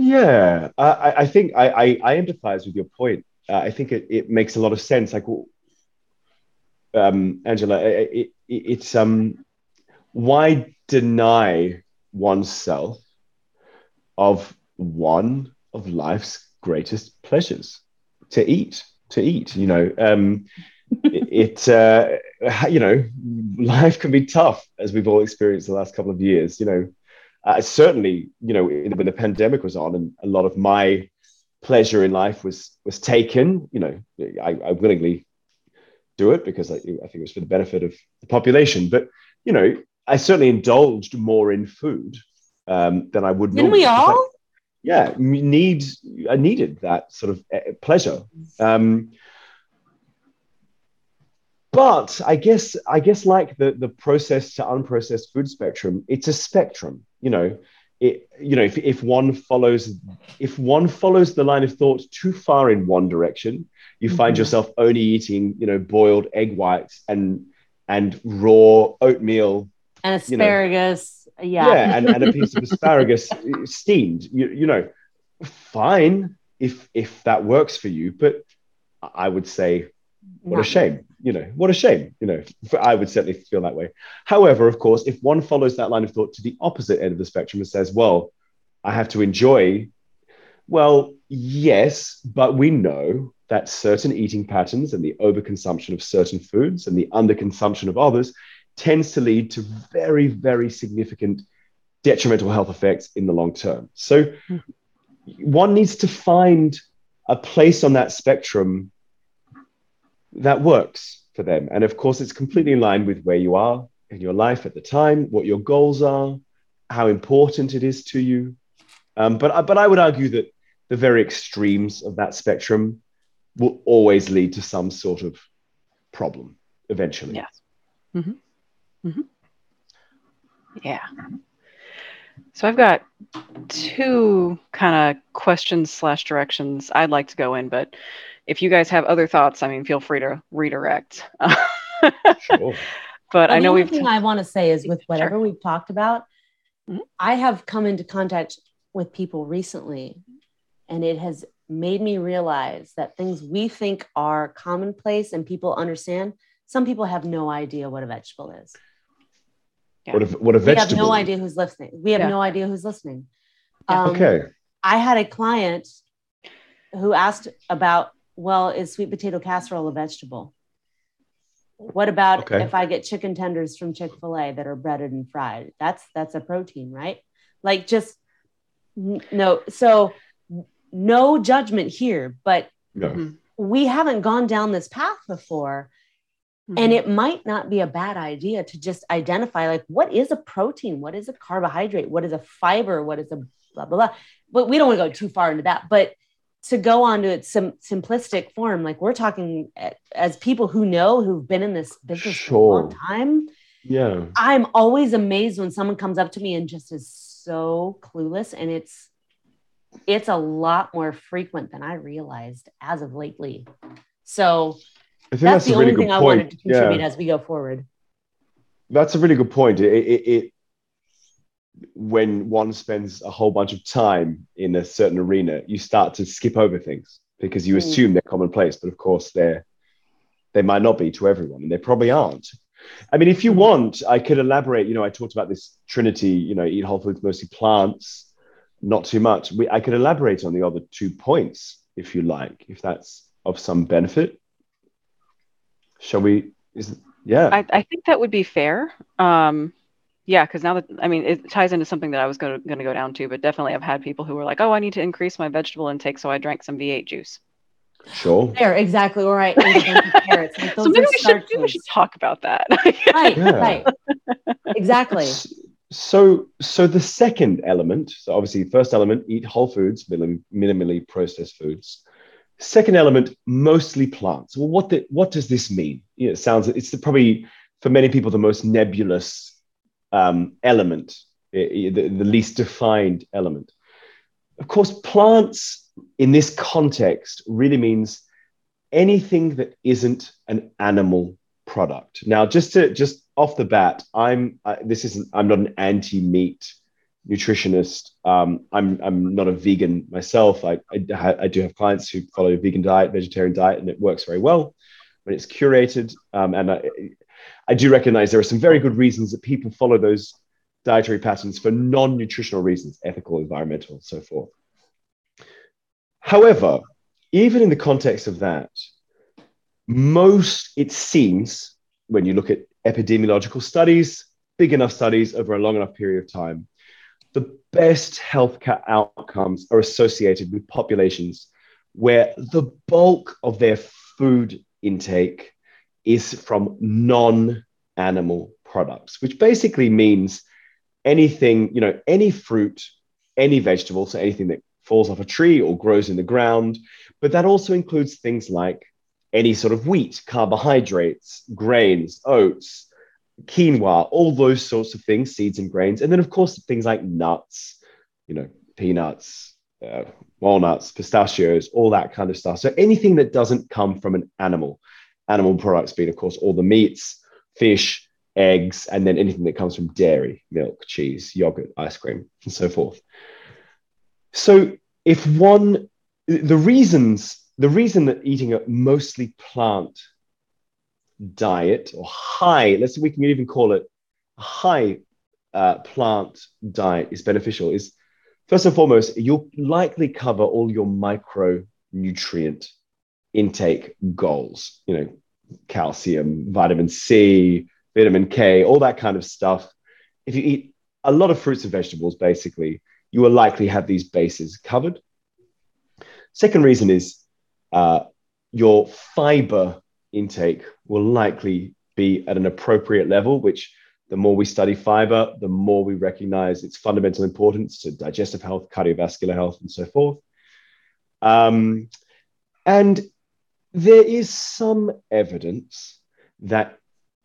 yeah, I, I think I, I, I empathize with your point. Uh, I think it, it makes a lot of sense. Like, um, Angela, it, it, it's um, why deny oneself of one of life's greatest pleasures to eat, to eat. You know, um, it, uh, you know, life can be tough as we've all experienced the last couple of years. You know, uh, certainly, you know, when the pandemic was on, and a lot of my pleasure in life was was taken. You know, I, I willingly do it because I, I think it was for the benefit of the population. But you know, I certainly indulged more in food um, than I would. Didn't we all? I, yeah, need I needed that sort of eh, pleasure. Um, but I guess I guess like the the processed to unprocessed food spectrum, it's a spectrum. You know, it you know if, if one follows if one follows the line of thought too far in one direction, you find mm-hmm. yourself only eating you know boiled egg whites and and raw oatmeal and asparagus. You know, yeah, yeah, and, and a piece of asparagus eh, steamed. You, you know, fine if if that works for you, but I would say what a shame you know, what a shame. You know, I would certainly feel that way. However, of course, if one follows that line of thought to the opposite end of the spectrum and says, well, I have to enjoy, well, yes, but we know that certain eating patterns and the overconsumption of certain foods and the underconsumption of others tends to lead to very, very significant detrimental health effects in the long term. So one needs to find a place on that spectrum that works for them. And of course, it's completely in line with where you are in your life at the time, what your goals are, how important it is to you. Um, but, but I would argue that the very extremes of that spectrum will always lead to some sort of problem eventually. Yes. Mm-hmm. Mm-hmm. Yeah. So I've got two kind of questions slash directions I'd like to go in, but if you guys have other thoughts, I mean, feel free to redirect. sure. But well, I know we've. thing t- I want to say is with whatever sure. we've talked about, mm-hmm. I have come into contact with people recently, and it has made me realize that things we think are commonplace and people understand, some people have no idea what a vegetable is. Yeah. What a, what a vegetable. we have no idea who's listening. We have Yeah. no idea who's listening. Yeah. Um, Okay. I had a client who asked about, well, is sweet potato casserole a vegetable? What about Okay. if I get chicken tenders from Chick Fil A that are breaded and fried? That's that's a protein, right? Like just no. So no judgment here, but No. Mhm. we haven't gone down this path before, And mm-hmm. it might not be a bad idea to just identify like what is a protein, what is a carbohydrate, what is a fiber, what is a blah blah blah. But we don't want to go too far into that. But to go on to its sim- simplistic form, like we're talking as people who know who've been in this business for a long time. Yeah. I'm always amazed when someone comes up to me and just is so clueless, and it's it's a lot more frequent than I realized as of lately. So I think that's, that's, the a really only good thing I wanted to contribute yeah. as we go forward. That's a really good point. It, it, it when one spends a whole bunch of time in a certain arena, you start to skip over things because you Mm. assume they're commonplace, but of course they're they might not be to everyone, and they probably aren't. I mean, if you want, I could elaborate. You know, I talked about this trinity. You know, eat whole foods, mostly plants, not too much. We, I could elaborate on the other two points if you like, if that's of some benefit. Shall we? Is yeah. I, I think that would be fair. Um, yeah, because now that I mean, it ties into something that I was going to go down to, but definitely I've had people who were like, "Oh, I need to increase my vegetable intake, so I drank some V8 juice." sure. There, exactly. Or I ate a bunch of carrots. Like, those so maybe are we should, maybe we should talk about that. Right, Yeah. right. Exactly. So, so the second element, so obviously, first element, eat whole foods, minim- minimally processed foods. Second element, mostly plants. Well, what the, what does this mean? You know, it sounds it's the, probably for many people the most nebulous um, element, i- i- the, the least defined element. Of course, plants in this context really means anything that isn't an animal product. Now, just to just off the bat, I'm I, this isn't I'm not an anti-meat nutritionist. Um, I'm I'm not a vegan myself. I, I I do have clients who follow a vegan diet, vegetarian diet, and it works very well when it's curated. Um, and I, I do recognize there are some very good reasons that people follow those dietary patterns for non-nutritional reasons, ethical, environmental, and so forth. However, even in the context of that, most, it seems, when you look at epidemiological studies, big enough studies over a long enough period of time, the best healthcare outcomes are associated with populations where the bulk of their food intake is from non animal products, which basically means anything, you know, any fruit, any vegetable, so anything that falls off a tree or grows in the ground. But that also includes things like any sort of wheat, carbohydrates, grains, oats, quinoa, all those sorts of things, seeds and grains. And then, of course, things like nuts, you know, peanuts, uh, walnuts, pistachios, all that kind of stuff. So anything that doesn't come from an animal, animal products being, of course, all the meats, fish, eggs, and then anything that comes from dairy, milk, cheese, yogurt, ice cream, and so forth. So if one, the reasons, the reason that eating a mostly plant diet or high, let's we can even call it a high uh, plant diet is beneficial is first and foremost, you'll likely cover all your micronutrient intake goals, you know, calcium, vitamin C, vitamin K, all that kind of stuff. If you eat a lot of fruits and vegetables, basically, you will likely have these bases covered. Second reason is uh, your fiber intake will likely be at an appropriate level, which the more we study fiber, the more we recognize its fundamental importance to digestive health, cardiovascular health, and so forth. Um, and there is some evidence that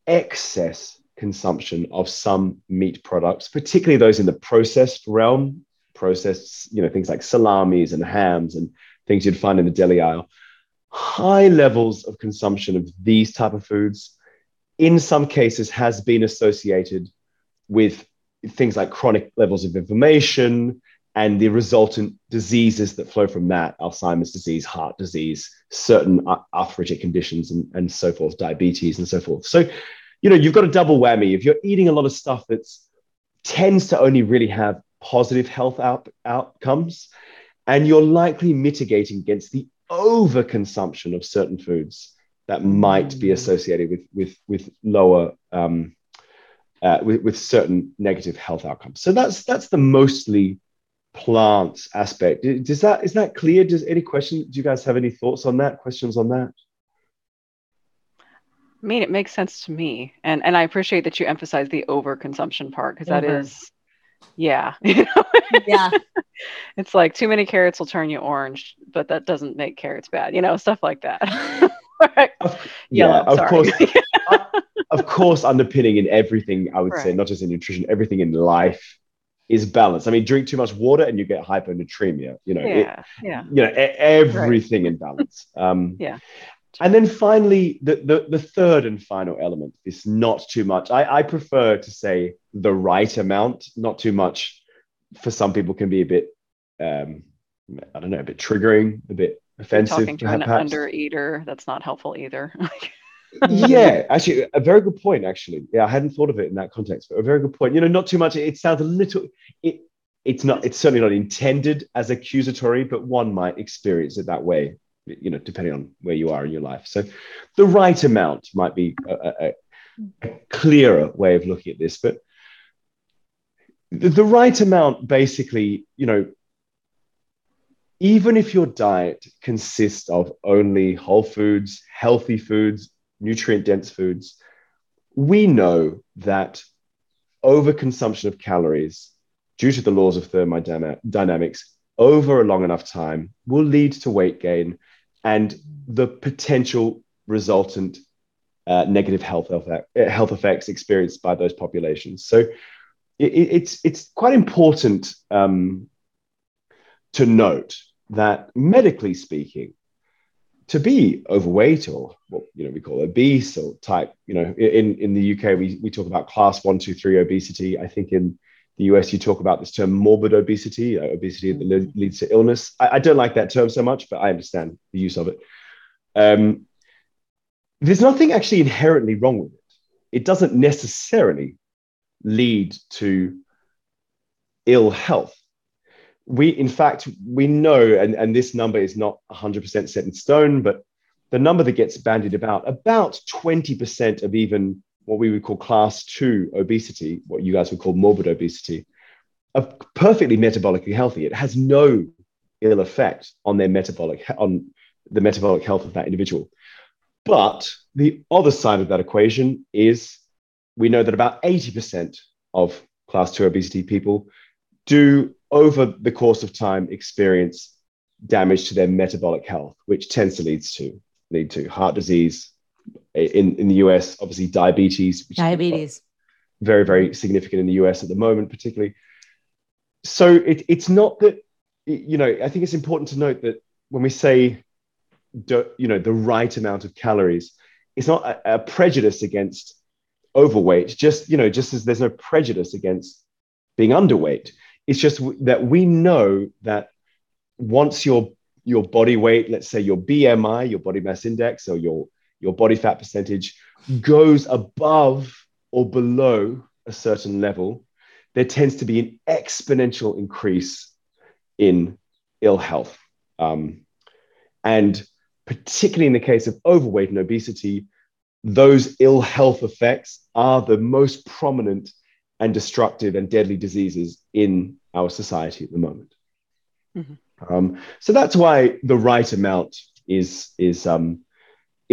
excess consumption of some meat products, particularly those in the processed realm, processed, you know, things like salamis and hams and things you'd find in the deli aisle, high levels of consumption of these type of foods in some cases has been associated with things like chronic levels of inflammation and the resultant diseases that flow from that alzheimer's disease heart disease certain arthritic conditions and, and so forth diabetes and so forth so you know, you've got a double whammy. If you're eating a lot of stuff that tends to only really have positive health out, outcomes, and you're likely mitigating against the overconsumption of certain foods that might be mm. associated with with with lower um, uh, with, with certain negative health outcomes. So that's that's the mostly plants aspect. Does that is that clear? Does any question? Do you guys have any thoughts on that? Questions on that? I mean, it makes sense to me, and and I appreciate that you emphasize the overconsumption part because that is, yeah, yeah. it's like too many carrots will turn you orange, but that doesn't make carrots bad, you know, stuff like that. Of, yeah, of course. of course, underpinning in everything, I would right. say, not just in nutrition, everything in life is balance. I mean, drink too much water and you get hyponatremia. You know, yeah, it, yeah. You know, everything right. in balance. Um, yeah. And then finally, the, the, the third and final element is not too much. I, I prefer to say the right amount, not too much. For some people, can be a bit, um, I don't know, a bit triggering, a bit offensive. You're talking to perhaps. an under eater, that's not helpful either. yeah, actually, a very good point. Actually, yeah, I hadn't thought of it in that context, but a very good point. You know, not too much. It sounds a little. It it's not. It's certainly not intended as accusatory, but one might experience it that way. You know, depending on where you are in your life. So, the right amount might be a, a, a clearer way of looking at this, but the, the right amount basically, you know, even if your diet consists of only whole foods, healthy foods, nutrient dense foods, we know that overconsumption of calories due to the laws of thermodynamics over a long enough time will lead to weight gain and the potential resultant uh, negative health, health effects experienced by those populations. So it, it's, it's quite important um, to note that medically speaking, to be overweight or what you know we call obese or type you know in in the uk we, we talk about class one two three obesity i think in the us you talk about this term morbid obesity uh, obesity that leads to illness. I, I, don't like that term so much but i understand the use of it. Um, there's nothing actually inherently wrong with it. It doesn't necessarily lead to ill health. We in fact we know and, and this number is not 100% set in stone but the number that gets bandied about about 20% of even what we would call class 2 obesity what you guys would call morbid obesity are perfectly metabolically healthy it has no ill effect on their metabolic on the metabolic health of that individual but the other side of that equation is we know that about 80% of class 2 obesity people do over the course of time experience damage to their metabolic health, which tends to lead to lead to heart disease. In, in the US, obviously diabetes, diabetes, very very significant in the US at the moment, particularly. So it, it's not that you know. I think it's important to note that when we say you know the right amount of calories, it's not a, a prejudice against overweight. Just you know, just as there's no prejudice against being underweight it's just that we know that once your your body weight, let's say your BMI, your body mass index, or your your body fat percentage goes above or below a certain level, there tends to be an exponential increase in ill health. Um, and particularly in the case of overweight and obesity, those ill health effects are the most prominent and destructive and deadly diseases in our society at the moment. Mm-hmm. Um, so that's why the right amount is is um,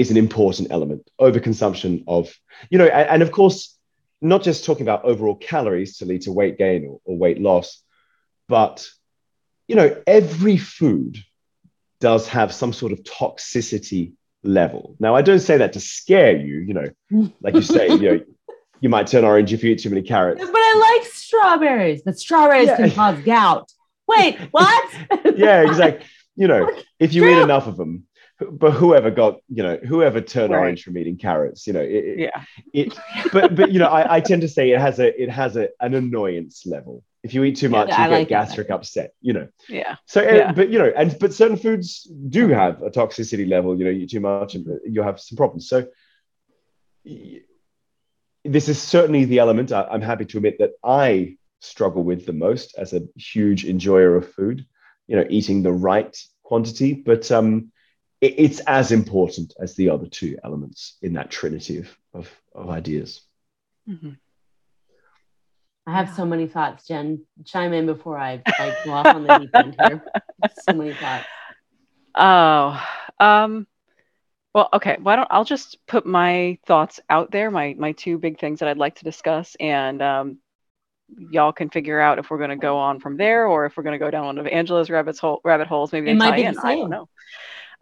is an important element. Overconsumption of you know, and, and, of course, not just talking about overall calories to lead to weight gain or, or weight loss, but you know, every food does have some sort of toxicity level. Now, I don't say that to scare you. You know, like you say, you know you might turn orange if you eat too many carrots. But I like strawberries, but strawberries yeah. can cause gout. Wait, what? yeah, exactly. You know, if you True. eat enough of them, but whoever got, you know, whoever turned right. orange from eating carrots, you know, it, yeah. It, but but you know, I, I tend to say it has a it has a an annoyance level. If you eat too much, yeah, you I get like gastric that. upset. You know. Yeah. So, uh, yeah. but you know, and but certain foods do have a toxicity level. You know, you eat too much, and you have some problems. So this is certainly the element I, I'm happy to admit that I struggle with the most as a huge enjoyer of food, you know, eating the right quantity. But um, it, it's as important as the other two elements in that trinity of, of, of ideas. Mm-hmm. I have so many thoughts, Jen. Chime in before I like go off on the deep end here. So many thoughts. Oh, um, well, okay. Why don't I'll just put my thoughts out there, my my two big things that I'd like to discuss, and um, y'all can figure out if we're going to go on from there or if we're going to go down one of Angela's rabbit hole rabbit holes. Maybe It they might tie be the in. I don't know.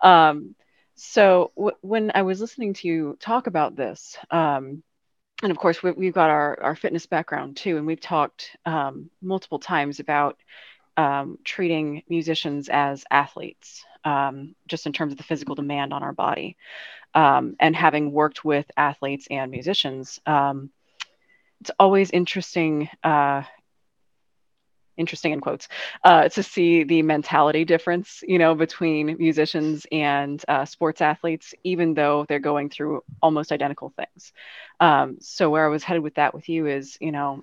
Um, so w- when I was listening to you talk about this, um, and of course we, we've got our our fitness background too, and we've talked um, multiple times about um, treating musicians as athletes, um, just in terms of the physical demand on our body. Um, and having worked with athletes and musicians, um, it's always interesting, uh, interesting in quotes, uh, to see the mentality difference, you know, between musicians and uh, sports athletes, even though they're going through almost identical things. Um, so where I was headed with that with you is, you know,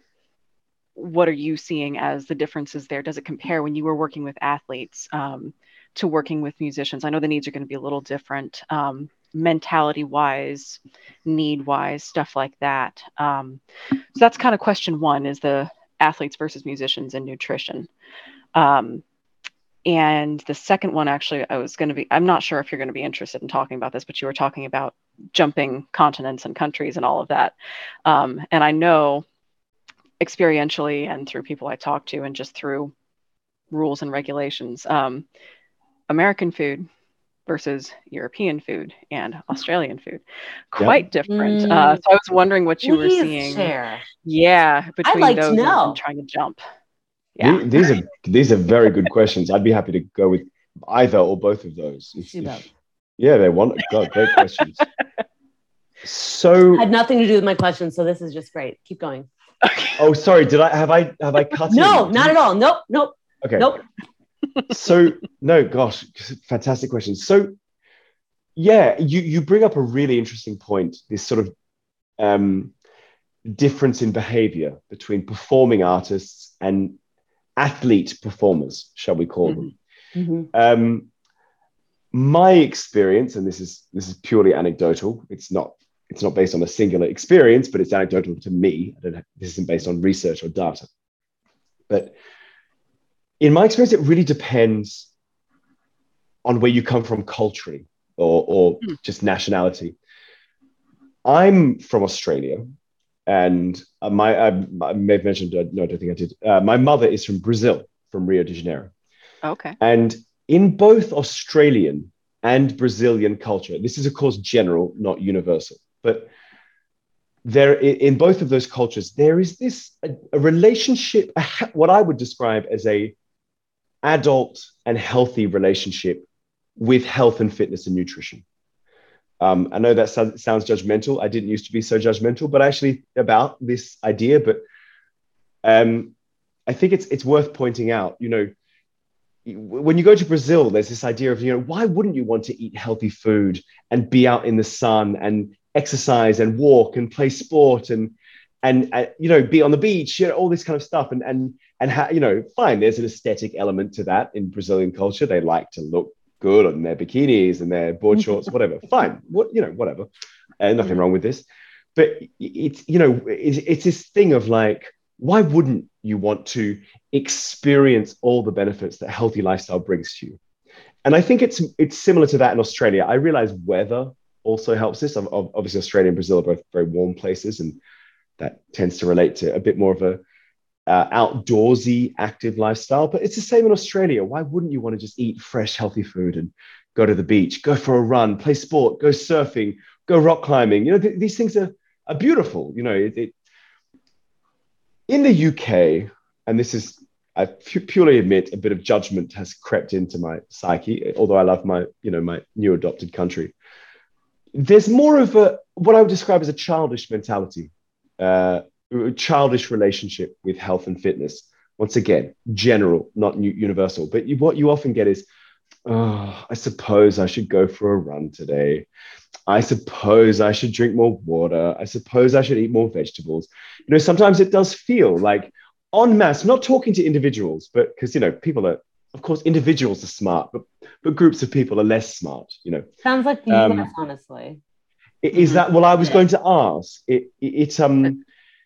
what are you seeing as the differences there? Does it compare when you were working with athletes um, to working with musicians? I know the needs are going to be a little different, um, mentality wise, need wise, stuff like that. Um, so that's kind of question one: is the athletes versus musicians and nutrition. Um, and the second one, actually, I was going to be, I'm not sure if you're going to be interested in talking about this, but you were talking about jumping continents and countries and all of that. Um, and I know experientially and through people I talk to and just through rules and regulations, um, American food versus European food and Australian food, quite different. Mm. Uh, so I was wondering what you were seeing. share. Yeah, between like those and- know. and trying to jump. Yeah. The- These are these are very good questions. I'd be happy to go with either or both of those. If- if- yeah, they want God, great questions. So, Had nothing to do with my question, so this is just great. Keep going. oh, sorry. Did I have I have I cut? No, in? not at all. Nope, nope, Okay. nope. So no gosh fantastic question. So yeah you you bring up a really interesting point this sort of um difference in behavior between performing artists and athlete performers shall we call them. Mhm. um my experience and this is this is purely anecdotal it's not it's not based on a singular experience but it's anecdotal to me. I don't have, this isn't based on research or data. But in my experience, it really depends on where you come from culturally or, or Hmm. just nationality. I'm from Australia, and uh, my I, I may have mentioned uh, no, I don't think I did. Uh, my mother is from Brazil, from Rio de Janeiro, Okay. and in both Australian and Brazilian culture, this is of course general, not universal, but there in both of those cultures there is this a, a relationship, a what I would describe as a adult and healthy relationship with health and fitness and nutrition. Um, I know that sounds, judgmental. I didn't used to be so judgmental, but actually about this idea. But um, I think it's it's worth pointing out. You know, when you go to Brazil, there's this idea of you know why wouldn't you want to eat healthy food and be out in the sun and exercise and walk and play sport and and uh, you know be on the beach, you know, all this kind of stuff and and and you know fine. There's an aesthetic element to that in Brazilian culture. They like to look good on their bikinis and their board shorts, whatever. Fine, what you know, whatever. And nothing wrong with this, but it's you know it's, it's this thing of like why wouldn't you want to experience all the benefits that healthy lifestyle brings to you? And I think it's it's similar to that in Australia. I realize weather also helps this. Ob- ob- Obviously, Australia and Brazil are both very warm places, and that tends to relate to a bit more of a uh, outdoorsy, active lifestyle. But it's the same in Australia. Why wouldn't you want to just eat fresh, healthy food and go to the beach, go for a run, play sport, go surfing, go rock climbing? You know, th- these things are are beautiful. You know, it, it in the UK, and this is, I pu- purely admit, a bit of judgment has crept into my psyche, although I love my, you know, my new adopted country. There's more of a, what I would describe as a childish mentality, uh, childish relationship with health and fitness. Once again, general, not universal. But you, what you often get is, oh, I suppose I should go for a run today. I suppose I should drink more water. I suppose I should eat more vegetables. You know, sometimes it does feel like en masse, not talking to individuals, but because, you know, people are, of course, individuals are smart, but, but groups of people are less smart, you know. Sounds like the Um, US, honestly. Is that, well, I was going to ask. It, it, it um,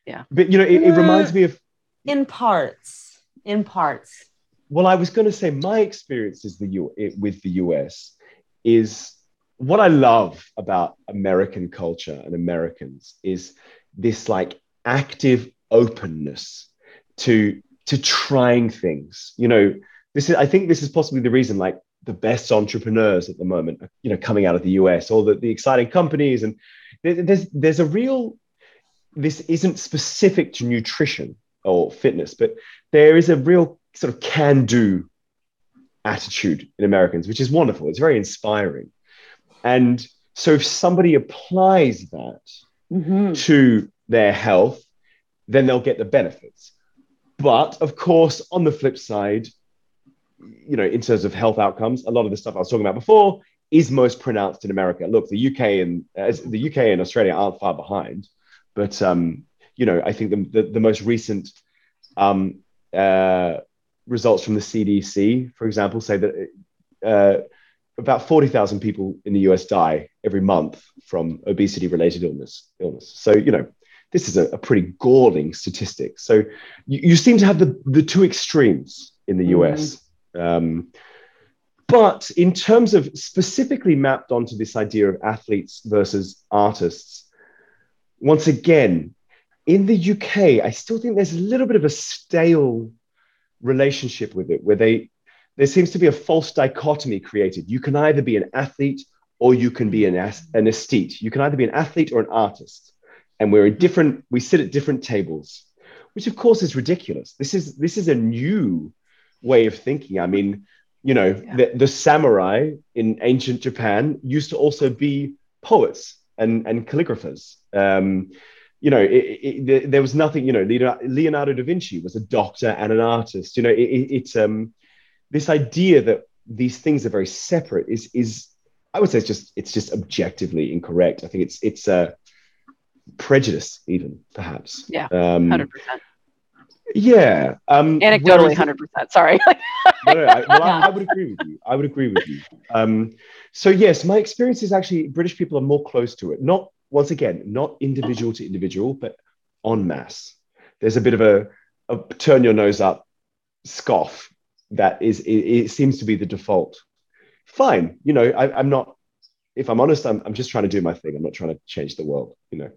Yeah. but, you know, it, it reminds me of, In parts. In parts. well, I was going to say my experiences the U, it, with the US is what I love about American culture and Americans is this like active openness to to trying things. You know, this is I think this is possibly the reason like the best entrepreneurs at the moment, you know, coming out of the US, all the, the exciting companies, and there's there's a real this isn't specific to nutrition or fitness, but there is a real sort of can do attitude in Americans, which is wonderful. It's very inspiring. And so if somebody applies that Mhm. to their health, then they'll get the benefits. But of course, on the flip side, you know, in terms of health outcomes, a lot of the stuff I was talking about before is most pronounced in America. Look, the UK and as the UK and Australia aren't far behind, but um, you know, I think the the, the most recent um, uh, results from the CDC, for example, say that uh, about forty thousand people in the US die every month from obesity-related illness. Illness. So you know, this is a, a pretty galling statistic. So you, you seem to have the the two extremes in the US. Um, but in terms of specifically mapped onto this idea of athletes versus artists, once again, in the UK, I still think there's a little bit of a stale relationship with it, where they there seems to be a false dichotomy created. You can either be an athlete or you can be an, an aesthete. You can either be an athlete or an artist, and we're in different. We sit at different tables, which of course is ridiculous. This is this is a new way of thinking. I mean, you know, Yeah. the, the samurai in ancient Japan used to also be poets and, and calligraphers. Um, you know, it, it, there- there was nothing, you know, Leonardo, da Vinci was a doctor and an artist. You know, it, it, it's um, this idea that these things are very separate is, is I would say it's just, it's just objectively incorrect. I think it's, it's a prejudice even perhaps. Yeah, Um, Hundred percent. Yeah. Um, Anecdotally, hundred percent. Sorry. no, no, I, well, I, I would agree with you. I would agree with you. Um, so yes, my experience is actually British people are more close to it. Not once again, not individual to individual, but en masse. There's a bit of a, a turn your nose up scoff that is it, it seems to be the default. Fine, you know, I, I'm not. If I'm honest, I'm, I'm just trying to do my thing. I'm not trying to change the world. You know.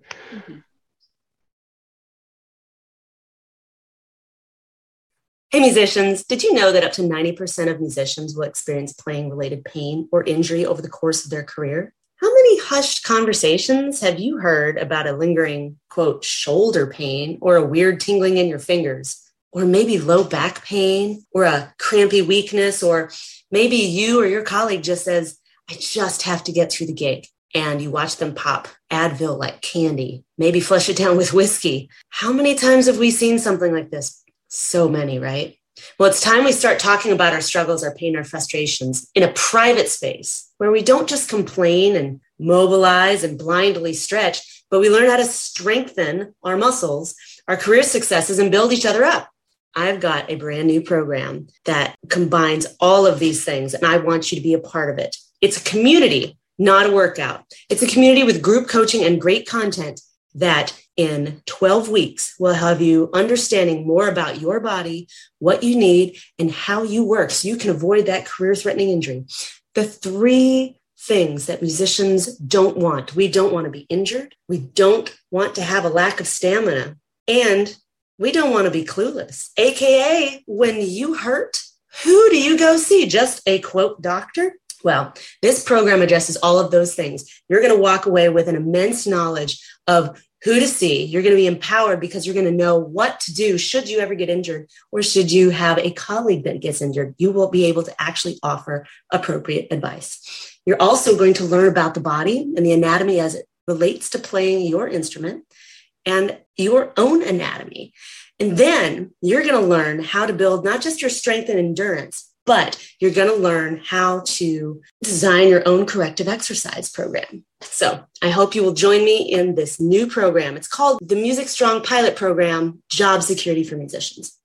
Hey, musicians, did you know that up to 90% of musicians will experience playing related pain or injury over the course of their career? How many hushed conversations have you heard about a lingering, quote, shoulder pain or a weird tingling in your fingers? Or maybe low back pain or a crampy weakness? Or maybe you or your colleague just says, I just have to get through the gig. And you watch them pop Advil like candy, maybe flush it down with whiskey. How many times have we seen something like this? So many, right? Well, it's time we start talking about our struggles, our pain, our frustrations in a private space where we don't just complain and mobilize and blindly stretch, but we learn how to strengthen our muscles, our career successes, and build each other up. I've got a brand new program that combines all of these things, and I want you to be a part of it. It's a community, not a workout. It's a community with group coaching and great content that in 12 weeks will have you understanding more about your body, what you need, and how you work so you can avoid that career threatening injury. The three things that musicians don't want we don't want to be injured, we don't want to have a lack of stamina, and we don't want to be clueless. AKA, when you hurt, who do you go see? Just a quote doctor? Well, this program addresses all of those things. You're going to walk away with an immense knowledge of who to see. You're going to be empowered because you're going to know what to do should you ever get injured or should you have a colleague that gets injured. You will be able to actually offer appropriate advice. You're also going to learn about the body and the anatomy as it relates to playing your instrument and your own anatomy. And then you're going to learn how to build not just your strength and endurance, but you're going to learn how to design your own corrective exercise program. So I hope you will join me in this new program. It's called the Music Strong Pilot Program Job Security for Musicians.